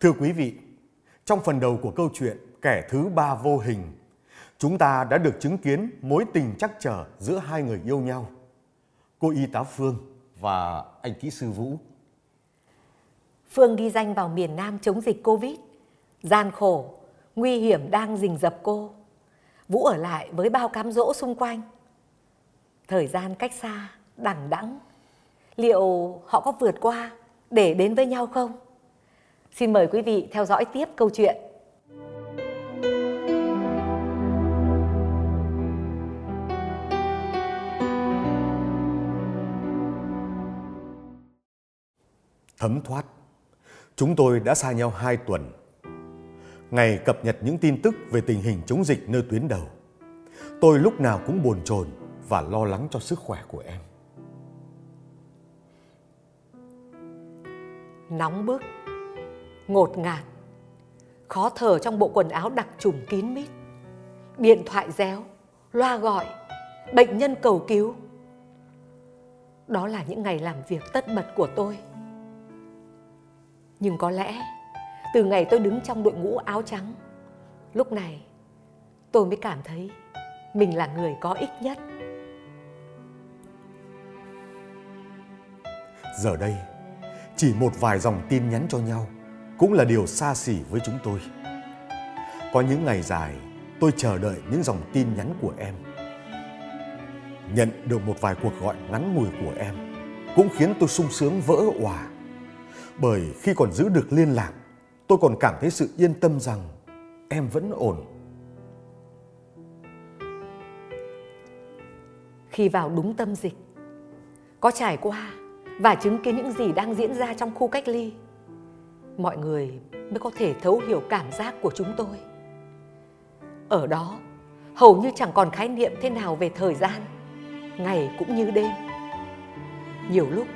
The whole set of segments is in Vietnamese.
Thưa quý vị, trong phần đầu của câu chuyện Kẻ thứ ba vô hình, chúng ta đã được chứng kiến mối tình chắc trở giữa hai người yêu nhau. Cô y tá Phương và anh kỹ sư Vũ. Phương đi danh vào miền Nam chống dịch Covid. Gian khổ, nguy hiểm đang rình rập cô. Vũ ở lại với bao cám dỗ xung quanh. Thời gian cách xa, đằng đẵng. Liệu họ có vượt qua để đến với nhau không? Xin mời quý vị theo dõi tiếp câu chuyện. Thấm thoát, chúng tôi đã xa nhau hai tuần. Ngày cập nhật những tin tức về tình hình chống dịch nơi tuyến đầu. Tôi lúc nào cũng bồn chồn và lo lắng cho sức khỏe của em. Nóng bức, ngột ngạt, khó thở trong bộ quần áo đặc trùng kín mít. Điện thoại réo, loa gọi, bệnh nhân cầu cứu. Đó là những ngày làm việc tất bật của tôi. Nhưng có lẽ từ ngày tôi đứng trong đội ngũ áo trắng, lúc này tôi mới cảm thấy mình là người có ích nhất. Giờ đây, chỉ một vài dòng tin nhắn cho nhau cũng là điều xa xỉ với chúng tôi. Có những ngày dài, tôi chờ đợi những dòng tin nhắn của em. Nhận được một vài cuộc gọi ngắn ngủi của em cũng khiến tôi sung sướng vỡ òa. Bởi khi còn giữ được liên lạc, tôi còn cảm thấy sự yên tâm rằng em vẫn ổn. Khi vào đúng tâm dịch, có trải qua và chứng kiến những gì đang diễn ra trong khu cách ly mọi người mới có thể thấu hiểu cảm giác của chúng tôi. Ở đó, hầu như chẳng còn khái niệm thế nào về thời gian, ngày cũng như đêm. Nhiều lúc,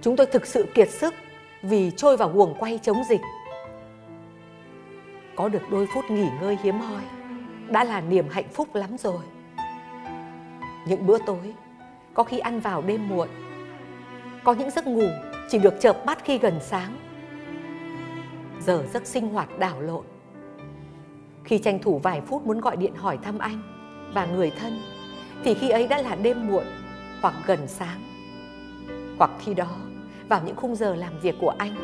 chúng tôi thực sự kiệt sức vì trôi vào guồng quay chống dịch. Có được đôi phút nghỉ ngơi hiếm hoi, đã là niềm hạnh phúc lắm rồi. Những bữa tối, có khi ăn vào đêm muộn, có những giấc ngủ chỉ được chợp mắt khi gần sáng giờ giấc sinh hoạt đảo lộn. Khi tranh thủ vài phút muốn gọi điện hỏi thăm anh và người thân, thì khi ấy đã là đêm muộn hoặc gần sáng. Hoặc khi đó, vào những khung giờ làm việc của anh.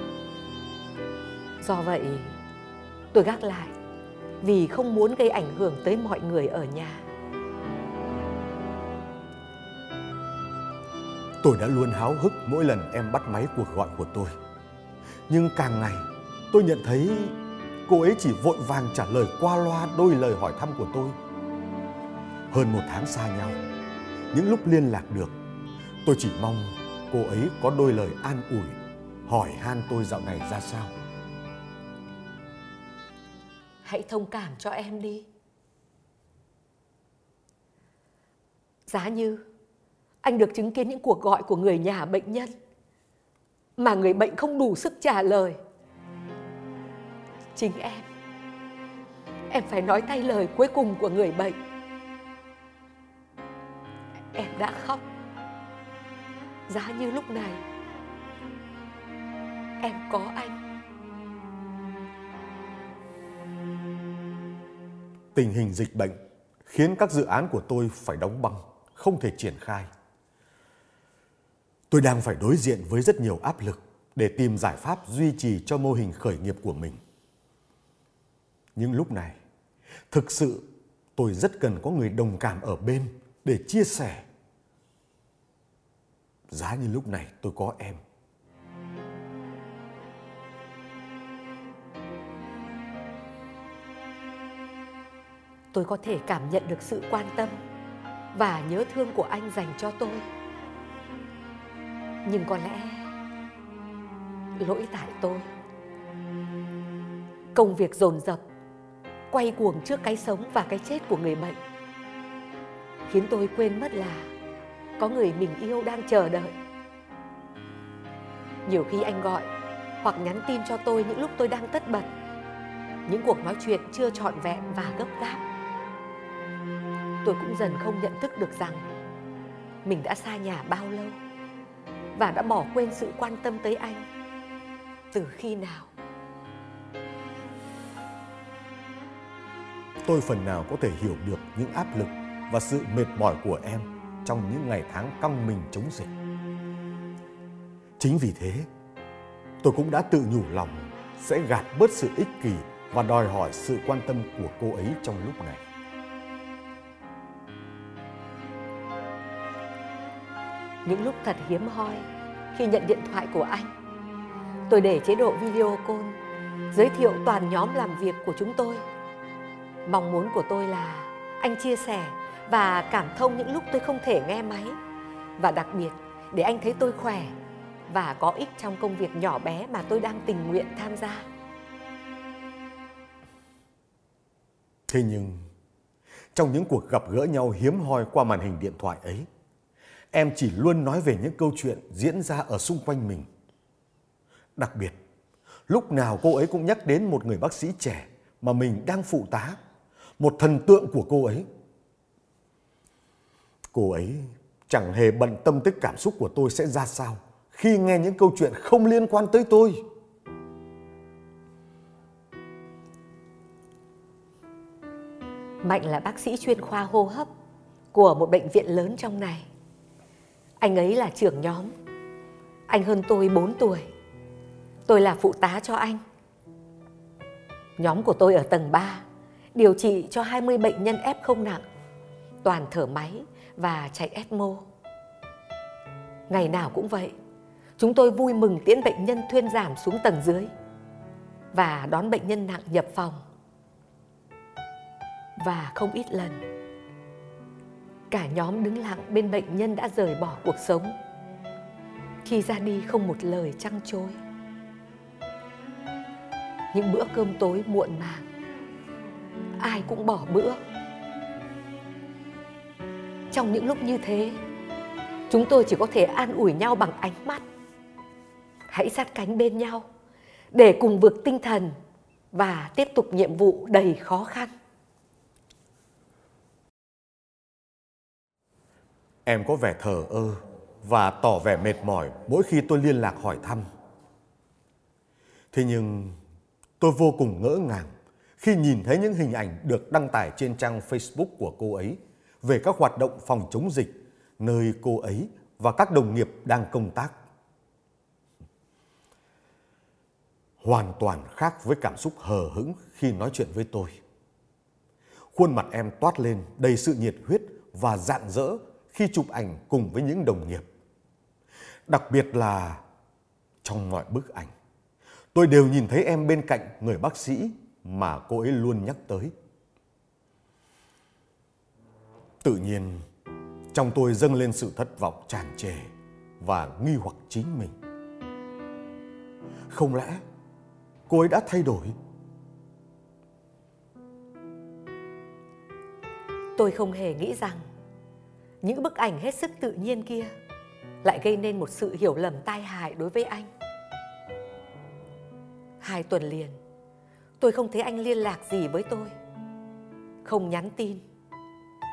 Do vậy, tôi gác lại vì không muốn gây ảnh hưởng tới mọi người ở nhà. Tôi đã luôn háo hức mỗi lần em bắt máy cuộc gọi của tôi. Nhưng càng ngày tôi nhận thấy cô ấy chỉ vội vàng trả lời qua loa đôi lời hỏi thăm của tôi. Hơn một tháng xa nhau, những lúc liên lạc được, tôi chỉ mong cô ấy có đôi lời an ủi, hỏi han tôi dạo này ra sao. Hãy thông cảm cho em đi. Giá như anh được chứng kiến những cuộc gọi của người nhà bệnh nhân mà người bệnh không đủ sức trả lời chính em. Em phải nói thay lời cuối cùng của người bệnh. Em đã khóc. Giá như lúc này, em có anh. Tình hình dịch bệnh khiến các dự án của tôi phải đóng băng, không thể triển khai. Tôi đang phải đối diện với rất nhiều áp lực để tìm giải pháp duy trì cho mô hình khởi nghiệp của mình. Nhưng lúc này, thực sự tôi rất cần có người đồng cảm ở bên để chia sẻ. Giá như lúc này tôi có em. Tôi có thể cảm nhận được sự quan tâm và nhớ thương của anh dành cho tôi nhưng có lẽ lỗi tại tôi công việc dồn dập quay cuồng trước cái sống và cái chết của người bệnh. Khiến tôi quên mất là có người mình yêu đang chờ đợi. Nhiều khi anh gọi hoặc nhắn tin cho tôi những lúc tôi đang tất bật. Những cuộc nói chuyện chưa trọn vẹn và gấp gáp. Tôi cũng dần không nhận thức được rằng mình đã xa nhà bao lâu và đã bỏ quên sự quan tâm tới anh từ khi nào. Tôi phần nào có thể hiểu được những áp lực và sự mệt mỏi của em trong những ngày tháng căng mình chống dịch. Chính vì thế, tôi cũng đã tự nhủ lòng sẽ gạt bớt sự ích kỷ và đòi hỏi sự quan tâm của cô ấy trong lúc này. Những lúc thật hiếm hoi khi nhận điện thoại của anh, tôi để chế độ video call giới thiệu toàn nhóm làm việc của chúng tôi. Mong muốn của tôi là anh chia sẻ và cảm thông những lúc tôi không thể nghe máy và đặc biệt để anh thấy tôi khỏe và có ích trong công việc nhỏ bé mà tôi đang tình nguyện tham gia. Thế nhưng, trong những cuộc gặp gỡ nhau hiếm hoi qua màn hình điện thoại ấy, em chỉ luôn nói về những câu chuyện diễn ra ở xung quanh mình. Đặc biệt, lúc nào cô ấy cũng nhắc đến một người bác sĩ trẻ mà mình đang phụ tá, một thần tượng của cô ấy. Cô ấy chẳng hề bận tâm tới cảm xúc của tôi sẽ ra sao khi nghe những câu chuyện không liên quan tới tôi. Mạnh là bác sĩ chuyên khoa hô hấp của một bệnh viện lớn trong này. Anh ấy là trưởng nhóm. Anh hơn tôi 4 tuổi. Tôi là phụ tá cho anh. Nhóm của tôi ở tầng 3, điều trị cho 20 bệnh nhân F0 nặng, toàn thở máy và chạy ECMO. Ngày nào cũng vậy, chúng tôi vui mừng tiễn bệnh nhân thuyên giảm xuống tầng dưới và đón bệnh nhân nặng nhập phòng. Và không ít lần, cả nhóm đứng lặng bên bệnh nhân đã rời bỏ cuộc sống khi ra đi không một lời trăng trối những bữa cơm tối muộn màng ai cũng bỏ bữa. Trong những lúc như thế, chúng tôi chỉ có thể an ủi nhau bằng ánh mắt. Hãy sát cánh bên nhau để cùng vượt tinh thần và tiếp tục nhiệm vụ đầy khó khăn. Em có vẻ thờ ơ và tỏ vẻ mệt mỏi mỗi khi tôi liên lạc hỏi thăm. Thế nhưng tôi vô cùng ngỡ ngàng khi nhìn thấy những hình ảnh được đăng tải trên trang Facebook của cô ấy về các hoạt động phòng chống dịch nơi cô ấy và các đồng nghiệp đang công tác. Hoàn toàn khác với cảm xúc hờ hững khi nói chuyện với tôi. Khuôn mặt em toát lên đầy sự nhiệt huyết và rạng rỡ khi chụp ảnh cùng với những đồng nghiệp. Đặc biệt là trong mọi bức ảnh, tôi đều nhìn thấy em bên cạnh người bác sĩ mà cô ấy luôn nhắc tới. Tự nhiên, trong tôi dâng lên sự thất vọng tràn trề và nghi hoặc chính mình. Không lẽ cô ấy đã thay đổi? tôi không hề nghĩ rằng những bức ảnh hết sức tự nhiên kia lại gây nên một sự hiểu lầm tai hại đối với anh hai tuần liền tôi không thấy anh liên lạc gì với tôi. Không nhắn tin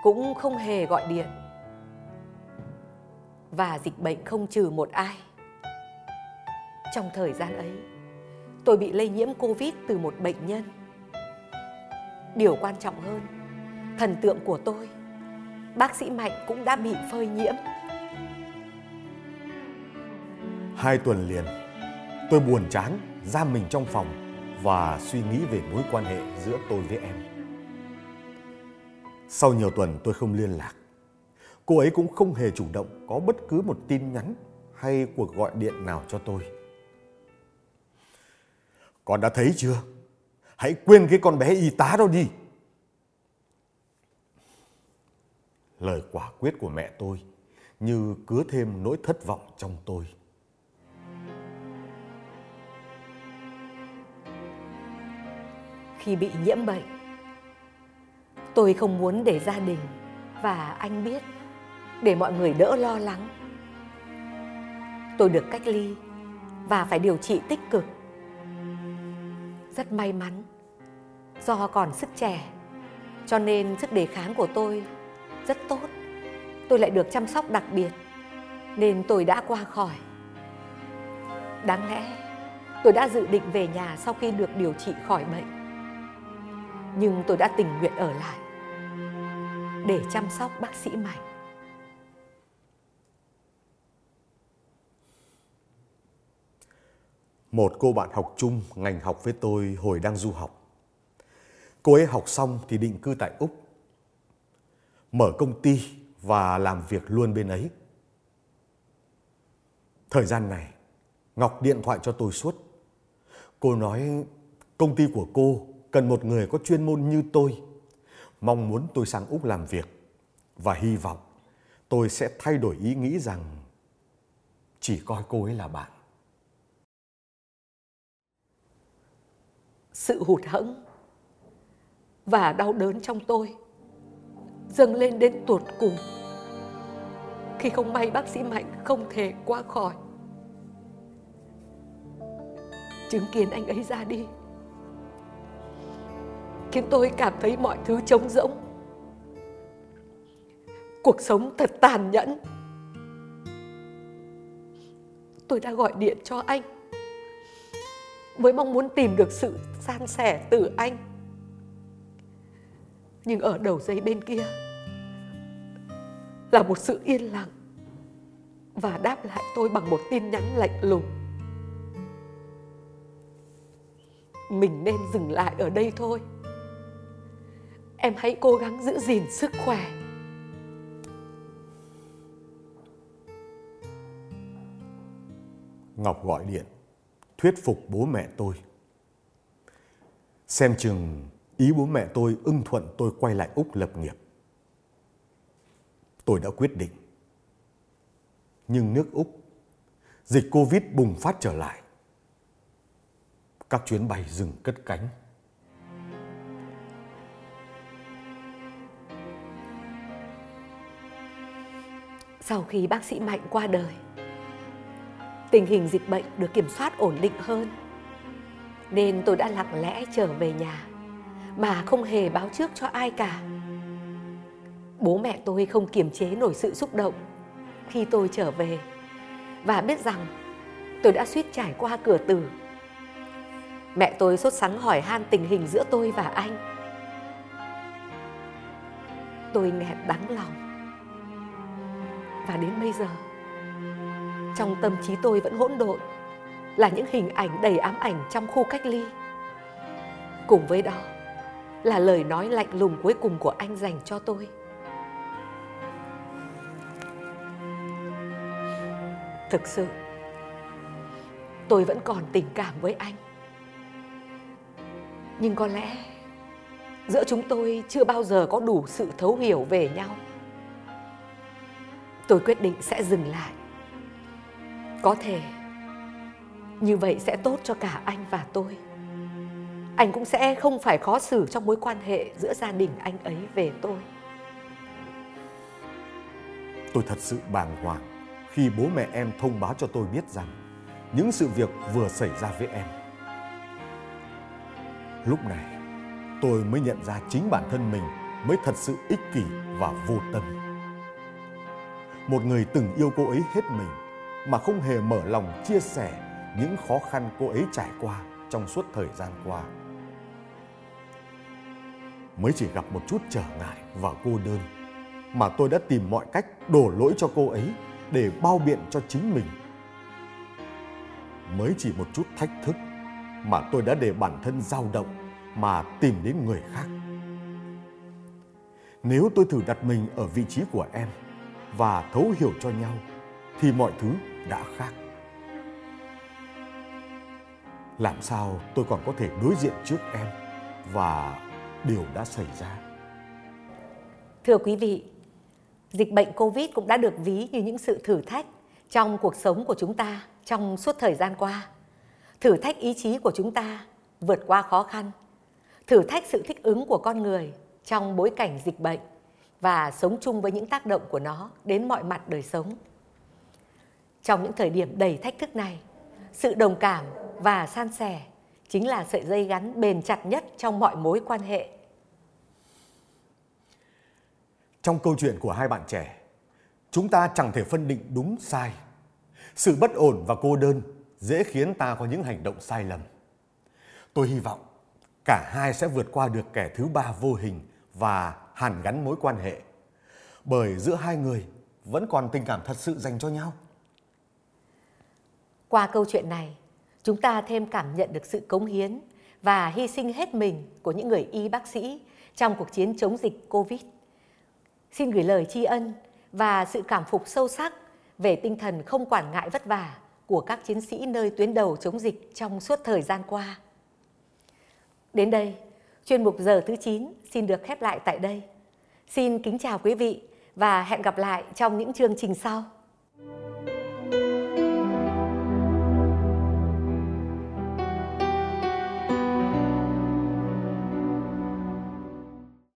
cũng không hề gọi điện. Và dịch bệnh không trừ một ai. Trong thời gian ấy tôi bị lây nhiễm covid từ một bệnh nhân. Điều quan trọng hơn thần tượng của tôi bác sĩ Mạnh cũng đã bị phơi nhiễm. Hai tuần liền, tôi buồn chán, giam mình trong phòng và suy nghĩ về mối quan hệ giữa tôi với em. Sau nhiều tuần tôi không liên lạc. Cô ấy cũng không hề chủ động có bất cứ một tin nhắn hay cuộc gọi điện nào cho tôi. Con đã thấy chưa? Hãy quên cái con bé y tá đó đi. lời quả quyết của mẹ tôi như cứa thêm nỗi thất vọng trong tôi. Khi bị nhiễm bệnh, tôi không muốn để gia đình và anh biết để mọi người đỡ lo lắng. Tôi được cách ly và phải điều trị tích cực. Rất may mắn do còn sức trẻ cho nên sức đề kháng của tôi rất tốt tôi lại được chăm sóc đặc biệt nên tôi đã qua khỏi đáng lẽ tôi đã dự định về nhà sau khi được điều trị khỏi bệnh nhưng tôi đã tình nguyện ở lại để chăm sóc bác sĩ Mạnh. Một cô bạn học chung ngành học với tôi hồi đang du học. Cô ấy học xong thì định cư tại Úc. Mở công ty và làm việc luôn bên ấy. Thời gian này, Ngọc điện thoại cho tôi suốt. Cô nói công ty của cô cần một người có chuyên môn như tôi. Mong muốn tôi sang Úc làm việc và hy vọng tôi sẽ thay đổi ý nghĩ rằng chỉ coi cô ấy là bạn. Sự hụt hẫng và đau đớn trong tôi dâng lên đến tuột cùng khi không may bác sĩ Mạnh không thể qua khỏi. Chứng kiến anh ấy ra đi khiến tôi cảm thấy mọi thứ trống rỗng. Cuộc sống thật tàn nhẫn. Tôi đã gọi điện cho anh với mong muốn tìm được sự san sẻ từ anh. Nhưng ở đầu dây bên kia là một sự yên lặng và đáp lại tôi bằng một tin nhắn lạnh lùng. Mình nên dừng lại ở đây thôi. Em hãy cố gắng giữ gìn sức khỏe. Ngọc gọi điện thuyết phục bố mẹ tôi. Xem chừng ý bố mẹ tôi ưng thuận tôi quay lại Úc lập nghiệp. Tôi đã quyết định. Nhưng nước Úc, dịch Covid bùng phát trở lại. Các chuyến bay dừng cất cánh. Sau khi bác sĩ Mạnh qua đời, tình hình dịch bệnh được kiểm soát ổn định hơn. Nên tôi đã lặng lẽ trở về nhà mà không hề báo trước cho ai cả. Bố mẹ tôi không kiềm chế nổi sự xúc động khi tôi trở về và biết rằng tôi đã suýt trải qua cửa tử. Mẹ tôi sốt sắng hỏi han tình hình giữa tôi và anh. Tôi nghẹn đắng lòng. Và đến bây giờ, trong tâm trí tôi vẫn hỗn độn là những hình ảnh đầy ám ảnh trong khu cách ly. Cùng với đó là lời nói lạnh lùng cuối cùng của anh dành cho tôi. Thực sự, tôi vẫn còn tình cảm với anh. Nhưng có lẽ giữa chúng tôi chưa bao giờ có đủ sự thấu hiểu về nhau. Tôi quyết định sẽ dừng lại. Có thể như vậy sẽ tốt cho cả anh và tôi. Anh cũng sẽ không phải khó xử trong mối quan hệ giữa gia đình anh ấy về tôi. Tôi thật sự bàng hoàng khi bố mẹ em thông báo cho tôi biết rằng những sự việc vừa xảy ra với em. Lúc này, tôi mới nhận ra chính bản thân mình mới thật sự ích kỷ và vô tâm một người từng yêu cô ấy hết mình, mà không hề mở lòng chia sẻ những khó khăn cô ấy trải qua trong suốt thời gian qua. Mới chỉ gặp một chút trở ngại và cô đơn, mà tôi đã tìm mọi cách đổ lỗi cho cô ấy để bao biện cho chính mình. Mới chỉ một chút thách thức, mà tôi đã để bản thân dao động mà tìm đến người khác. Nếu tôi thử đặt mình ở vị trí của em và thấu hiểu cho nhau, thì mọi thứ đã khác. Làm sao tôi còn có thể đối diện trước em và điều đã xảy ra? Thưa quý vị, dịch bệnh covid cũng đã được ví như những sự thử thách trong cuộc sống của chúng ta trong suốt thời gian qua. Thử thách ý chí của chúng ta vượt qua khó khăn. Thử thách sự thích ứng của con người trong bối cảnh dịch bệnh và sống chung với những tác động của nó đến mọi mặt đời sống trong những thời điểm đầy thách thức này, sự đồng cảm và san sẻ chính là sợi dây gắn bền chặt nhất trong mọi mối quan hệ. Trong câu chuyện của hai bạn trẻ, chúng ta chẳng thể phân định đúng sai. Sự bất ổn và cô đơn dễ khiến ta có những hành động sai lầm. Tôi hy vọng cả hai sẽ vượt qua được kẻ thứ ba vô hình và hàn gắn mối quan hệ. Bởi giữa hai người vẫn còn tình cảm thật sự dành cho nhau. Qua câu chuyện này, chúng ta thêm cảm nhận được sự cống hiến và hy sinh hết mình của những người y bác sĩ trong cuộc chiến chống dịch Covid. Xin gửi lời tri ân và sự cảm phục sâu sắc về tinh thần không quản ngại vất vả của các chiến sĩ nơi tuyến đầu chống dịch trong suốt thời gian qua. Đến đây, chuyên mục giờ thứ 9 xin được khép lại tại đây. Xin kính chào quý vị và hẹn gặp lại trong những chương trình sau.